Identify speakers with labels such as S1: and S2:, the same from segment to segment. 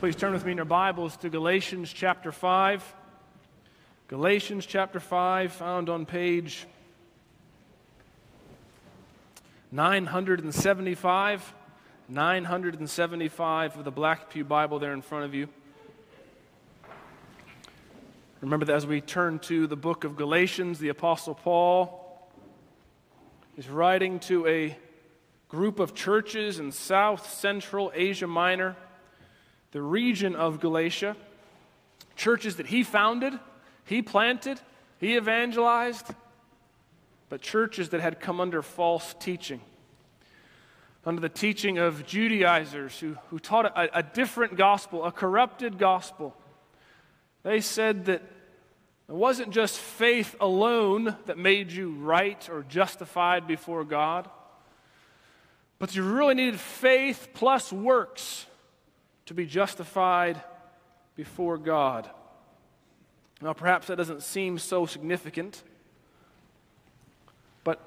S1: Please turn with me in your Bibles to Galatians chapter 5. Galatians chapter 5, found on page 975. 975 of the Black Pew Bible there in front of you. Remember that as we turn to the book of Galatians, the Apostle Paul is writing to a group of churches in south central Asia Minor the region of Galatia, churches that he founded, he planted, he evangelized, but churches that had come under false teaching. Under the teaching of Judaizers who, who taught a, a different gospel, a corrupted gospel. They said that it wasn't just faith alone that made you right or justified before God, but you really needed faith plus works to be justified before God. Now, perhaps that doesn't seem so significant, but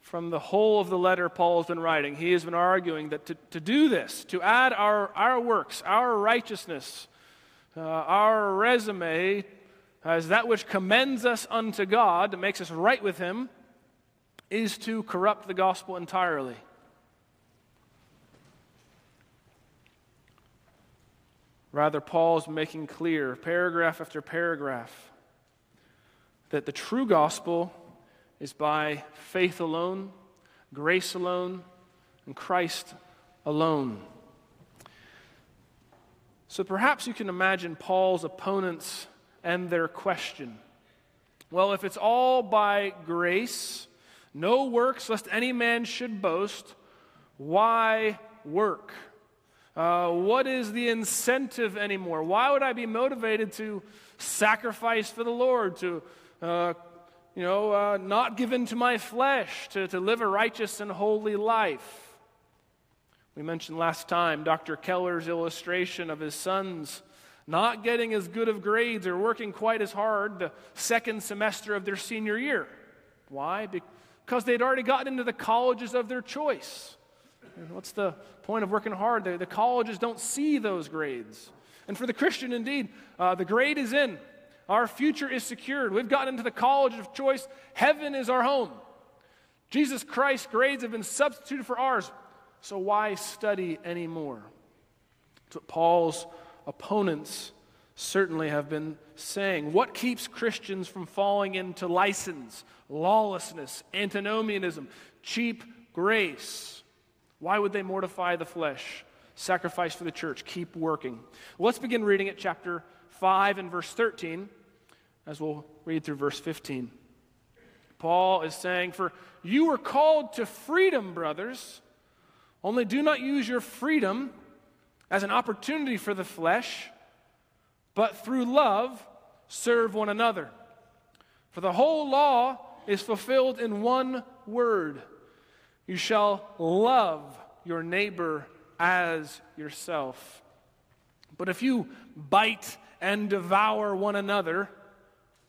S1: from the whole of the letter Paul has been writing, he has been arguing that to, to do this, to add our, our works, our righteousness, uh, our resume as that which commends us unto God, that makes us right with Him, is to corrupt the gospel entirely. Rather, Paul's making clear, paragraph after paragraph, that the true gospel is by faith alone, grace alone, and Christ alone. So perhaps you can imagine Paul's opponents and their question. Well, if it's all by grace, no works, lest any man should boast, why work? Uh, what is the incentive anymore? Why would I be motivated to sacrifice for the Lord, to, uh, you know, uh, not give in to my flesh, to, to live a righteous and holy life? We mentioned last time Dr. Keller's illustration of his sons not getting as good of grades or working quite as hard the second semester of their senior year. Why? Because they'd already gotten into the colleges of their choice. What's the point of working hard? The, the colleges don't see those grades. And for the Christian, indeed, uh, the grade is in. Our future is secured. We've gotten into the college of choice. Heaven is our home. Jesus Christ's grades have been substituted for ours. So why study anymore? That's what Paul's opponents certainly have been saying. What keeps Christians from falling into license, lawlessness, antinomianism, cheap grace? Why would they mortify the flesh? Sacrifice for the church. Keep working. Let's begin reading at chapter 5 and verse 13, as we'll read through verse 15. Paul is saying, For you were called to freedom, brothers, only do not use your freedom as an opportunity for the flesh, but through love serve one another. For the whole law is fulfilled in one word you shall love your neighbor as yourself. But if you bite and devour one another,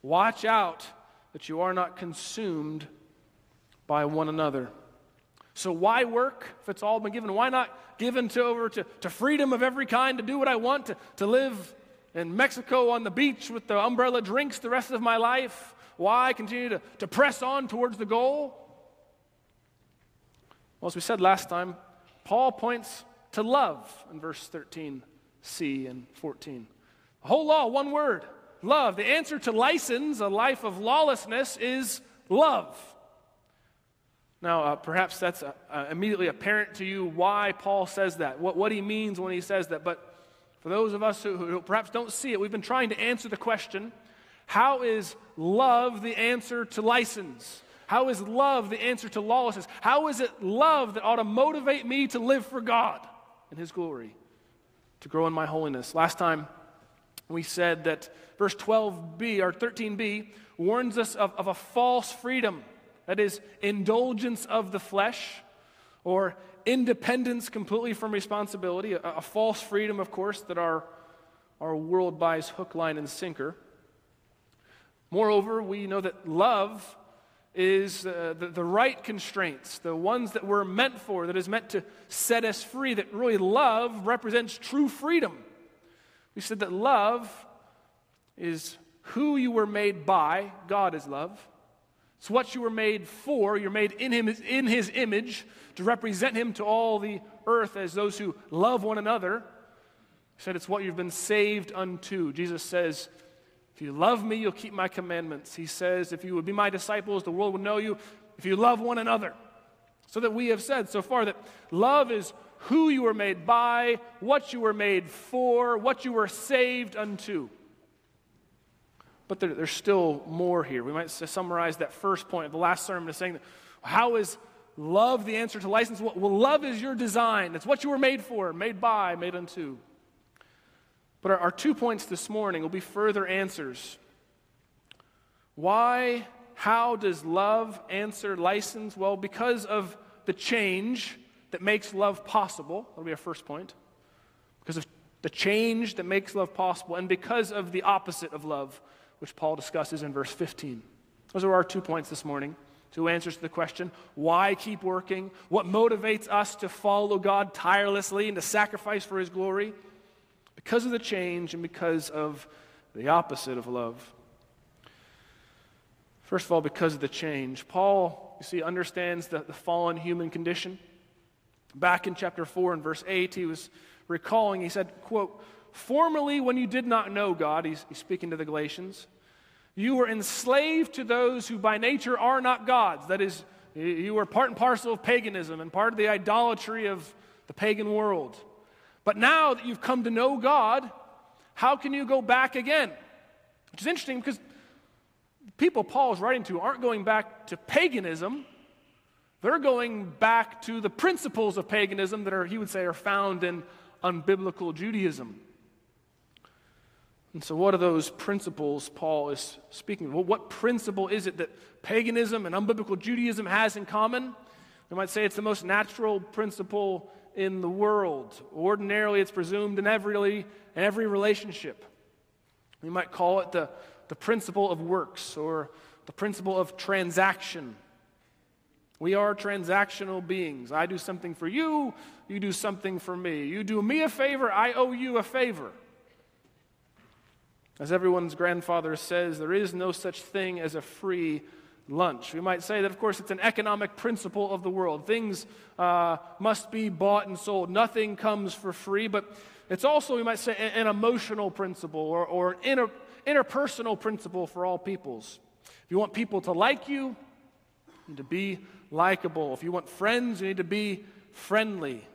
S1: watch out that you are not consumed by one another. So, why work if it's all been given? Why not given to over to, to freedom of every kind to do what I want, to, to live in Mexico on the beach with the umbrella drinks the rest of my life? Why continue to, to press on towards the goal? Well, as we said last time, Paul points to love in verse 13c and 14. The whole law, one word love. The answer to license, a life of lawlessness, is love. Now, uh, perhaps that's uh, uh, immediately apparent to you why Paul says that, what, what he means when he says that. But for those of us who, who perhaps don't see it, we've been trying to answer the question how is love the answer to license? How is love the answer to lawlessness? How is it love that ought to motivate me to live for God and His glory, to grow in my holiness? Last time we said that verse 12b or 13b warns us of, of a false freedom that is, indulgence of the flesh or independence completely from responsibility, a, a false freedom, of course, that our, our world buys hook, line, and sinker. Moreover, we know that love is uh, the, the right constraints, the ones that we're meant for, that is meant to set us free, that really love represents true freedom. We said that love is who you were made by. God is love. It's what you were made for. You're made in, him, in his image to represent him to all the earth as those who love one another. He said it's what you've been saved unto. Jesus says, If you love me, you'll keep my commandments. He says, If you would be my disciples, the world would know you if you love one another. So that we have said so far that love is who you were made by, what you were made for, what you were saved unto. But there, there's still more here. We might summarize that first point of the last sermon as saying, that, How is love the answer to license? Well, love is your design. It's what you were made for, made by, made unto. But our, our two points this morning will be further answers. Why, how does love answer license? Well, because of the change that makes love possible. That'll be our first point. Because of the change that makes love possible, and because of the opposite of love, which Paul discusses in verse 15. Those are our two points this morning. Two answers to the question why keep working? What motivates us to follow God tirelessly and to sacrifice for His glory? Because of the change and because of the opposite of love. First of all, because of the change. Paul, you see, understands the, the fallen human condition. Back in chapter 4 and verse 8, he was recalling, he said, quote, Formerly, when you did not know God, he's, he's speaking to the Galatians, you were enslaved to those who by nature are not gods. That is, you were part and parcel of paganism and part of the idolatry of the pagan world. But now that you've come to know God, how can you go back again? Which is interesting because people Paul is writing to aren't going back to paganism. They're going back to the principles of paganism that are, he would say, are found in unbiblical Judaism. And so, what are those principles Paul is speaking of? Well, what principle is it that paganism and unbiblical Judaism has in common? We might say it's the most natural principle in the world. Ordinarily, it's presumed in every, in every relationship. We might call it the, the principle of works or the principle of transaction. We are transactional beings. I do something for you, you do something for me. You do me a favor, I owe you a favor. As everyone's grandfather says, there is no such thing as a free lunch. We might say that, of course, it's an economic principle of the world. Things uh, must be bought and sold, nothing comes for free, but it's also, we might say, an emotional principle or, or an inter, interpersonal principle for all peoples. If you want people to like you, you need to be likable. If you want friends, you need to be friendly.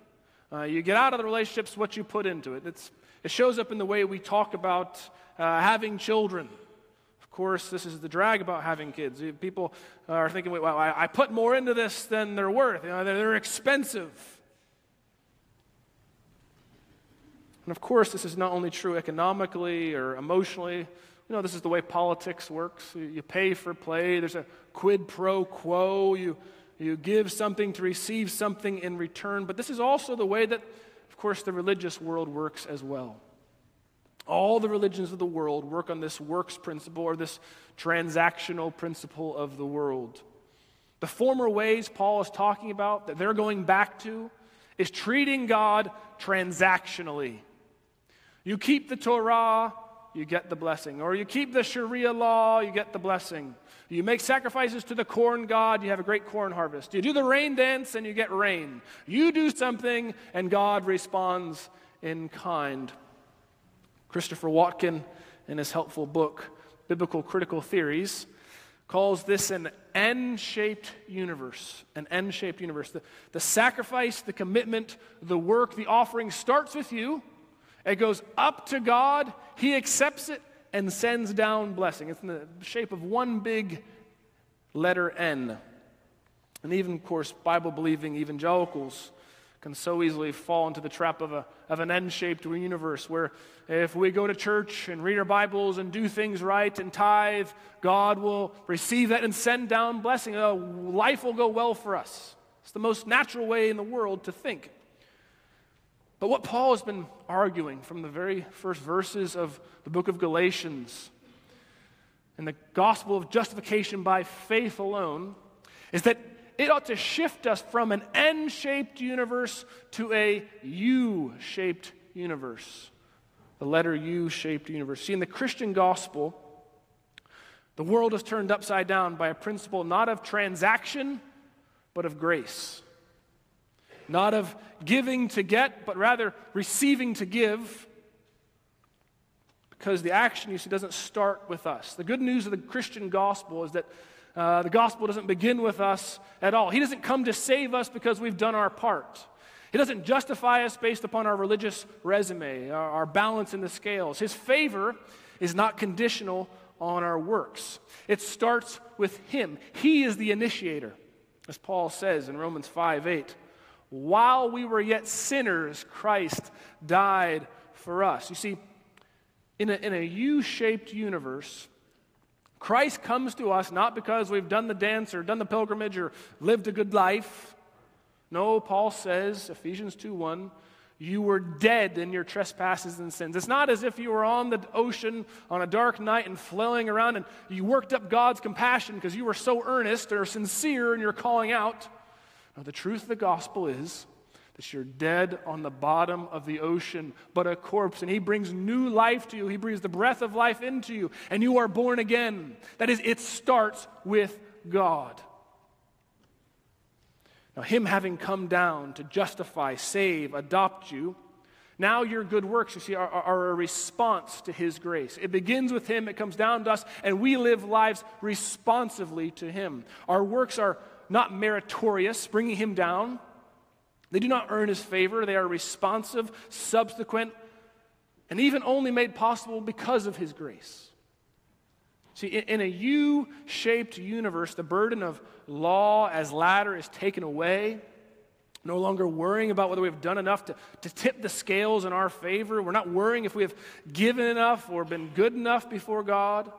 S1: Uh, you get out of the relationships what you put into it. It's, it shows up in the way we talk about uh, having children. Course, this is the drag about having kids. People are thinking, wait, well, I, put more into this than they're worth. You know, they're, they're expensive. And of course, this is not only true economically or emotionally. You know, this is the way politics works. You, you pay for play, there's a quid pro quo. You, you give something to receive something in return. But this is also the way that, of course, the religious world works as well. All the religions of the world work on this works principle or this transactional principle of the world. The former ways Paul is talking about that they're going back to is treating God transactionally. You keep the Torah, you get the blessing. Or you keep the Sharia law, you get the blessing. You make sacrifices to the corn god, you have a great corn harvest. You do the rain dance, and you get rain. You do something, and God responds in kind. Christopher Watkin, in his helpful book, Biblical Critical Theories, calls this an N shaped universe. An N shaped universe. The, the sacrifice, the commitment, the work, the offering starts with you. It goes up to God, He accepts it, and sends down blessing. It's in the shape of one big letter N. And even, of course, Bible believing evangelicals can so easily fall into the trap of, a, of an N shaped universe where if we go to church and read our Bibles and do things right and tithe, God will receive that and send down blessing. Uh, life will go well for us. It's the most natural way in the world to think. But what Paul has been arguing from the very first verses of the book of Galatians and the gospel of justification by faith alone is that it ought to shift us from an N shaped universe to a U shaped universe. the letter U shaped universe. See, in the Christian gospel, the world is turned upside down by a principle not of transaction, but of grace. Not of giving to get, but rather receiving to give. Because the action, you see, doesn't start with us. The good news of the Christian gospel is that uh, the gospel doesn't begin with us at all. He doesn't come to save us because we've done our part. He doesn't justify us based upon our religious resume, our, our balance in the scales. His favor is not conditional on our works, it starts with Him. He is the initiator, as Paul says in Romans 5 8. While we were yet sinners, Christ died for us. You see, in a, in a U shaped universe, Christ comes to us not because we've done the dance or done the pilgrimage or lived a good life. No, Paul says, Ephesians 2 1, you were dead in your trespasses and sins. It's not as if you were on the ocean on a dark night and flailing around and you worked up God's compassion because you were so earnest or sincere in your calling out. No, the truth of the gospel is that you're dead on the bottom of the ocean, but a corpse, and He brings new life to you. He breathes the breath of life into you, and you are born again. That is, it starts with God. Now, Him having come down to justify, save, adopt you, now your good works, you see, are, are, a response to His grace. It begins with Him, it comes down to us, and we live lives responsively to Him. Our works are not meritorious, bringing Him down. They do not earn his favor. They are responsive, subsequent, and even only made possible because of his grace. See, in a U shaped universe, the burden of law as ladder is taken away. No longer worrying about whether we've done enough to, to tip the scales in our favor. We're not worrying if we have given enough or been good enough before God.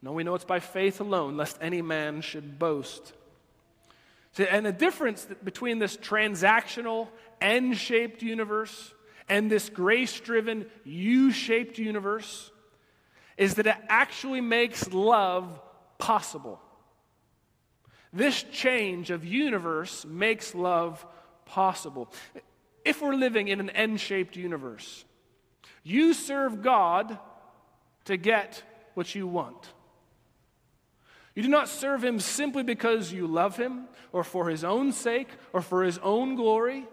S1: No, we know it's by faith alone, lest any man should boast. And the difference between this transactional, N shaped universe and this grace driven, U shaped universe is that it actually makes love possible. This change of universe makes love possible. If we're living in an N shaped universe, you serve God to get what you want. You do not serve him simply because you love him or for his own sake or for his own glory.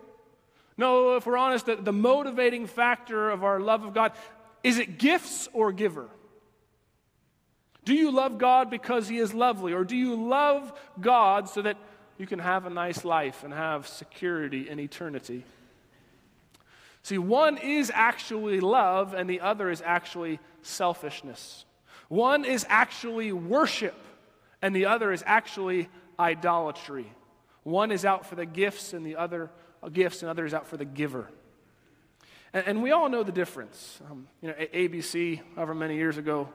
S1: No, if we're honest, the, the motivating factor of our love of God is it gifts or giver? Do you love God because he is lovely? Or do you love God so that you can have a nice life and have security in eternity? See, one is actually love, and the other is actually selfishness. One is actually worship, and the other is actually idolatry. One is out for the gifts and the other uh, gifts, and other is out for the giver. And, and we all know the difference. Um, you know, ABC, however many years ago,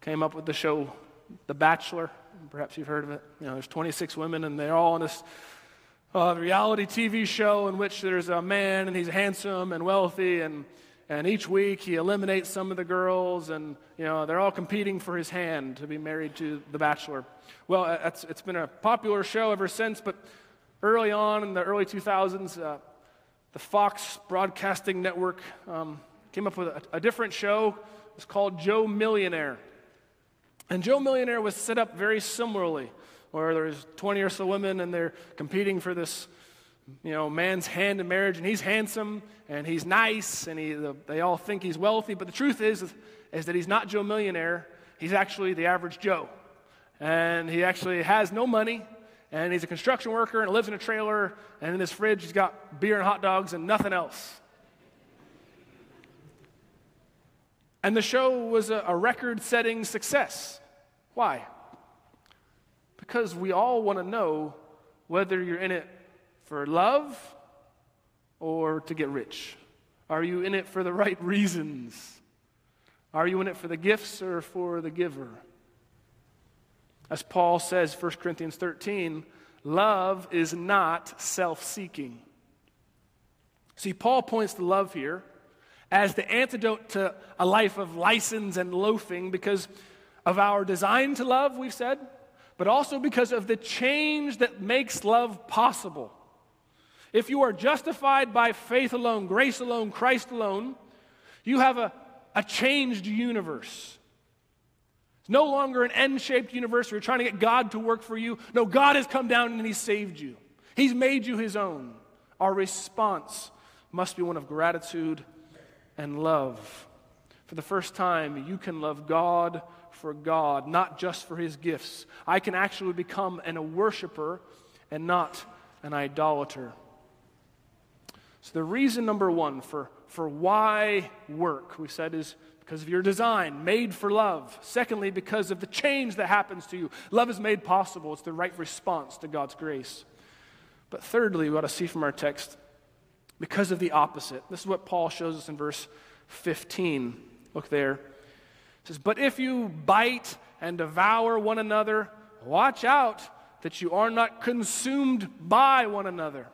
S1: came up with the show The Bachelor. Perhaps you've heard of it. You know, there's 26 women, and they're all on this uh, reality TV show in which there's a man, and he's handsome and wealthy, and and each week he eliminates some of the girls, and you know they're all competing for his hand to be married to the bachelor. Well, it's, it's been a popular show ever since, but early on in the early 2000s, uh, the Fox Broadcasting Network um, came up with a, a different show. It's called Joe Millionaire. And Joe Millionaire was set up very similarly, where there's 20 or so women and they're competing for this you know, man's hand in marriage, and he's handsome and he's nice, and he, the, they all think he's wealthy. But the truth is, is that he's not Joe Millionaire. He's actually the average Joe. And he actually has no money, and he's a construction worker and lives in a trailer, and in his fridge, he's got beer and hot dogs and nothing else. And the show was a, a record setting success. Why? Because we all want to know whether you're in it for love or to get rich? Are you in it for the right reasons? Are you in it for the gifts or for the giver? As Paul says, 1 Corinthians 13, love is not self seeking. See, Paul points to love here as the antidote to a life of license and loafing because of our design to love, we've said, but also because of the change that makes love possible. If you are justified by faith alone, grace alone, Christ alone, You have a, a changed universe. It's no longer an N shaped universe where you're trying to get God to work for you. No, God has come down and He's saved you, He's made you His own. Our response must be one of gratitude and love. For the first time, you can love God for God, not just for His gifts. I can actually become an, a worshiper and not an idolater. So, the reason number one for, for why work, we said, is because of your design, made for love. Secondly, because of the change that happens to you. Love is made possible, it's the right response to God's grace. But thirdly, we ought to see from our text, because of the opposite. This is what Paul shows us in verse 15. Look there. It says, But if you bite and devour one another, watch out that you are not consumed by one another.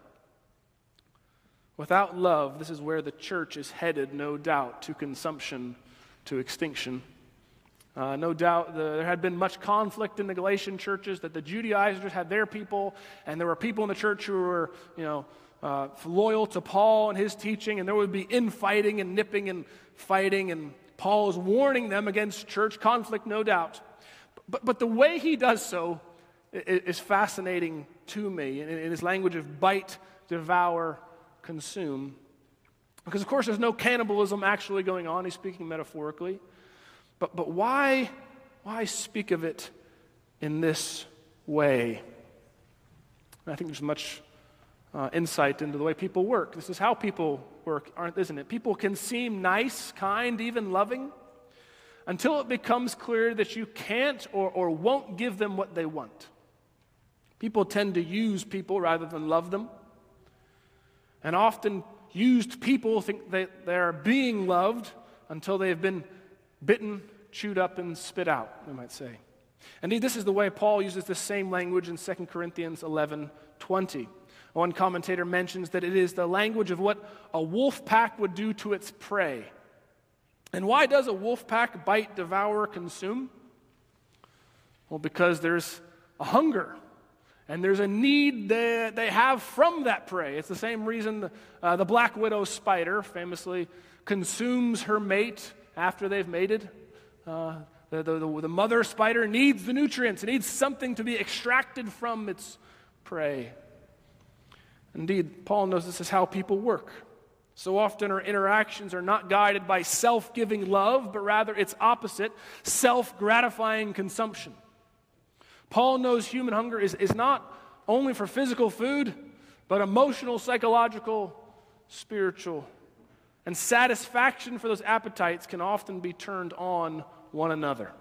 S1: Without love, this is where the church is headed, no doubt, to consumption to extinction. Uh, no doubt the, there had been much conflict in the Galatian churches that the Judaizers had their people, and there were people in the church who were, you know, uh, loyal to Paul and his teaching, and there would be infighting and nipping and fighting, and Paul is warning them against church conflict, no doubt. But, but the way he does so is fascinating to me in, in his language of bite, devour, consume. Because, of course, there's no cannibalism actually going on. He's speaking metaphorically. But, but why, why speak of it in this way? I think there's much uh, insight into the way people work. This is how people work, aren't, isn't it? People can seem nice, kind, even loving, until it becomes clear that you can't or, or won't give them what they want. People tend to use people rather than love them. And often used people think that they're being loved until they have been bitten, chewed up, and spit out, we might say. Indeed, this is the way Paul uses the same language in 2 Corinthians 11 20. One commentator mentions that it is the language of what a wolf pack would do to its prey. And why does a wolf pack bite, devour, consume? Well, because there's a hunger and there's a need that they have from that prey. It's the same reason the, uh, the black widow spider famously consumes her mate after they've mated. Uh, the, the, the mother spider needs the nutrients, it needs something to be extracted from its prey. Indeed, Paul knows this is how people work. So often our interactions are not guided by self giving love, but rather its opposite self gratifying consumption. Paul knows human hunger is, is not only for physical food, but emotional, psychological, spiritual. And satisfaction for those appetites can often be turned on one another.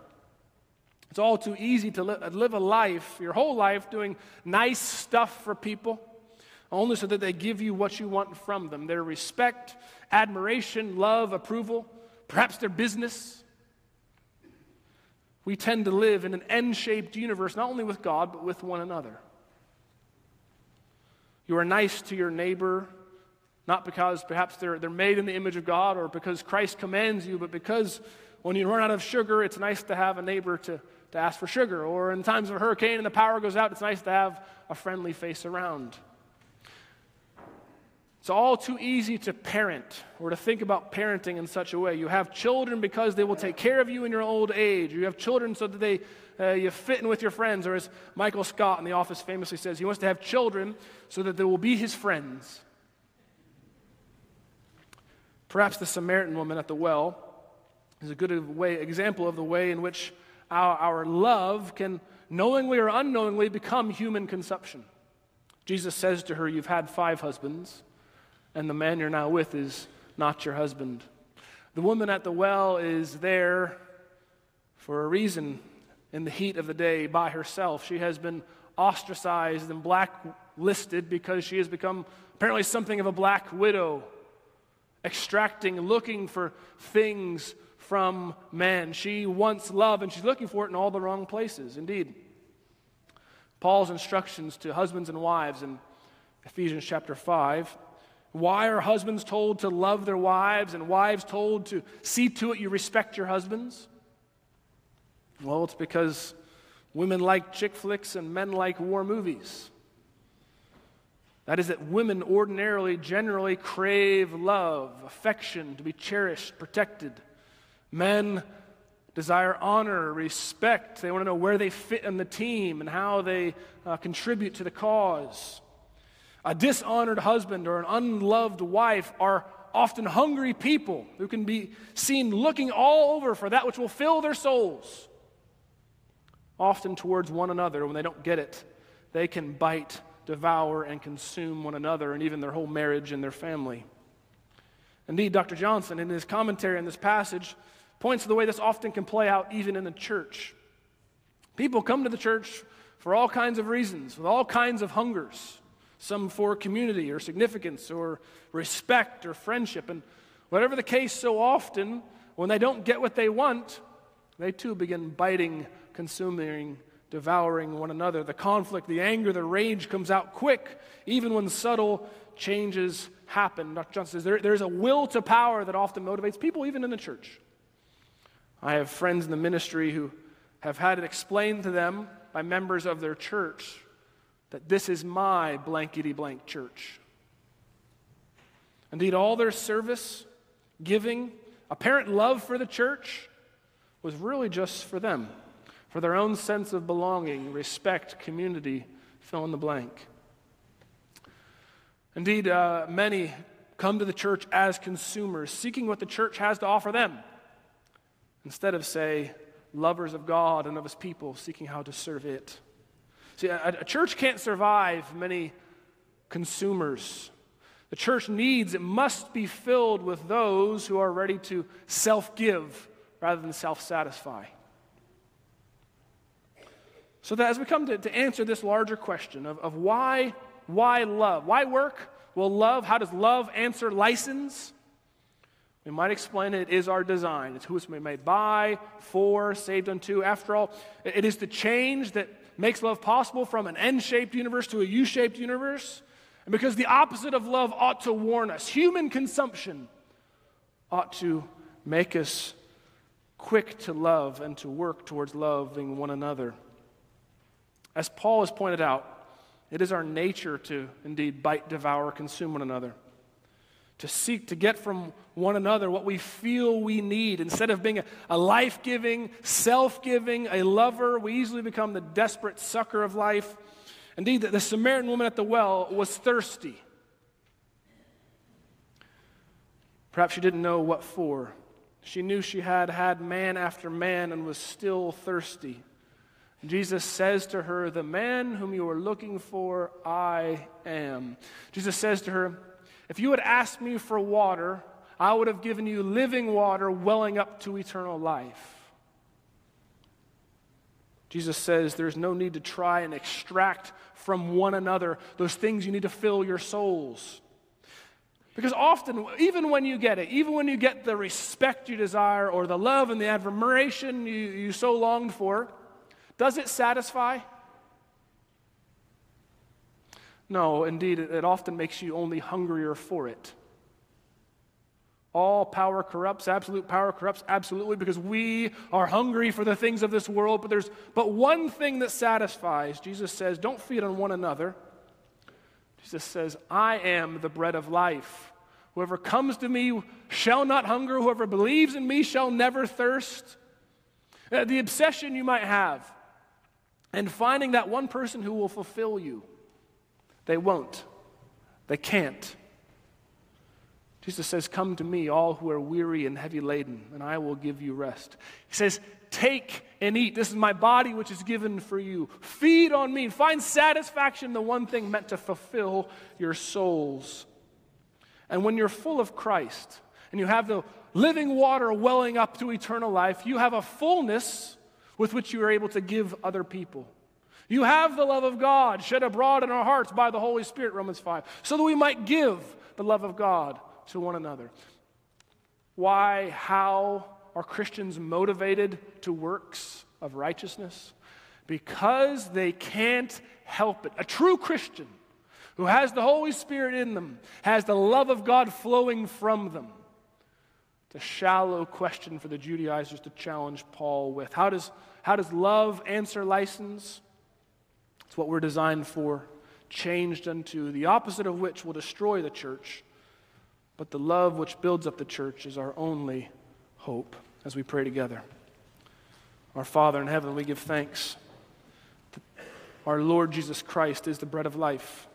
S1: It's all too easy to li- live a life, your whole life, doing nice stuff for people, only so that they give you what you want from them their respect, admiration, love, approval, perhaps their business. We tend to live in an N shaped universe, not only with God, but with one another. You are nice to your neighbor, not because perhaps they're, they're made in the image of God or because Christ commands you, but because when you run out of sugar, it's nice to have a neighbor to, to ask for sugar. Or in times of a hurricane and the power goes out, it's nice to have a friendly face around. It's all too easy to parent or to think about parenting in such a way. You have children because they will take care of you in your old age. You have children so that they uh, you fit in with your friends, or as Michael Scott in The Office famously says, he wants to have children so that they will be his friends. Perhaps the Samaritan woman at the well is a good way, example of the way in which our, our love can knowingly or unknowingly become human consumption. Jesus says to her, You've had five husbands and the man you're now with is not your husband. The woman at the well is there for a reason in the heat of the day by herself. She has been ostracized and blacklisted because she has become apparently something of a black widow, extracting, looking for things from men. She wants love and she's looking for it in all the wrong places. Indeed. Paul's instructions to husbands and wives in Ephesians chapter 5 why are husbands told to love their wives and wives told to see to it you respect your husbands? Well, it's because women like chick flicks and men like war movies. That is, that women ordinarily, generally crave love, affection, to be cherished, protected. Men desire honor, respect. They want to know where they fit in the team and how they uh, contribute to the cause. A dishonored husband or an unloved wife are often hungry people who can be seen looking all over for that which will fill their souls. Often towards one another, when they don't get it, they can bite, devour, and consume one another and even their whole marriage and their family. Indeed, Dr. Johnson, in his commentary on this passage, points to the way this often can play out even in the church. People come to the church for all kinds of reasons, with all kinds of hungers, some for community or significance or respect or friendship. And whatever the case, so often, when they don't get what they want, they too begin biting, consuming, devouring one another. The conflict, the anger, the rage comes out quick, even when subtle changes happen. Dr. Johnson says there, there's a will to power that often motivates people, even in the church. I have friends in the ministry who have had it explained to them by members of their church that this is my blankety blank church. Indeed, all their service, giving, apparent love for the church was really just for them, for their own sense of belonging, respect, community, fill in the blank. Indeed, uh, many come to the church as consumers, seeking what the church has to offer them instead of, say, lovers of God and of his people, seeking how to serve it. See, a, a church can't survive many consumers. The church needs, it must be filled with those who are ready to self give rather than self satisfy. So that as we come to, to answer this larger question of, of why, why love? Why work? Well, love, how does love answer license? We might explain it is our design. It's who it's made by, for, saved unto. After all, it is the change that makes love possible from an N shaped universe to a U shaped universe. And because the opposite of love ought to warn us, human consumption ought to make us quick to love and to work towards loving one another. As Paul has pointed out, it is our nature to indeed bite, devour, consume one another to seek to get from one another what we feel we need. Instead of being a, life giving, self giving, a lover, we easily become the desperate sucker of life. Indeed, the Samaritan woman at the well was thirsty. Perhaps she didn't know what for. She knew she had had man after man and was still thirsty. Jesus says to her, The man whom you are looking for, I am. Jesus says to her, if you had asked me for water, I would have given you living water welling up to eternal life. Jesus says there's no need to try and extract from one another those things you need to fill your souls. Because often, even when you get it, even when you get the respect you desire or the love and the admiration you, you so longed for, does it satisfy? No, indeed, it often makes you only hungrier for it. All power corrupts, absolute power corrupts, absolutely, because we are hungry for the things of this world, but there's but one thing that satisfies. Jesus says, Don't feed on one another. Jesus says, I am the bread of life. Whoever comes to me shall not hunger, whoever believes in me shall never thirst. Uh, the obsession you might have, and finding that one person who will fulfill you they won't. They can't. Jesus says, Come to me, all who are weary and heavy laden, and I will give you rest. He says, Take and eat. This is my body, which is given for you. Feed on me. Find satisfaction the one thing meant to fulfill your souls. And when you're full of Christ and you have the living water welling up to eternal life, you have a fullness with which you are able to give other people. You have the love of God shed abroad in our hearts by the Holy Spirit, Romans 5, so that we might give the love of God to one another. Why, how are Christians motivated to works of righteousness? Because they can't help it. A true Christian who has the Holy Spirit in them has the love of God flowing from them. It's a shallow question for the Judaizers to challenge Paul with. How does, how does love answer license? It's what we're designed for changed unto, the opposite of which will destroy the church. But the love which builds up the church is our only hope as we pray together. Our Father in heaven, we give thanks. Our Lord Jesus Christ is the bread of life.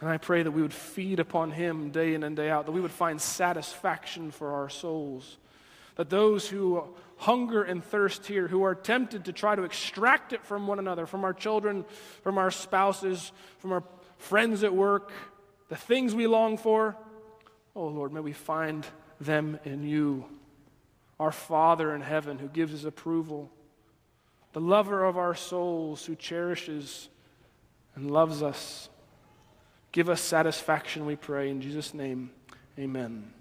S1: And I pray that we would feed upon him day in and day out, that we would find satisfaction for our souls. That those who hunger and thirst here, who are tempted to try to extract it from one another, from our children, from our spouses, from our friends at work, the things we long for, oh Lord, may we find them in you, our Father in heaven who gives his approval, the lover of our souls who cherishes and loves us. Give us satisfaction, we pray. In Jesus' name, amen.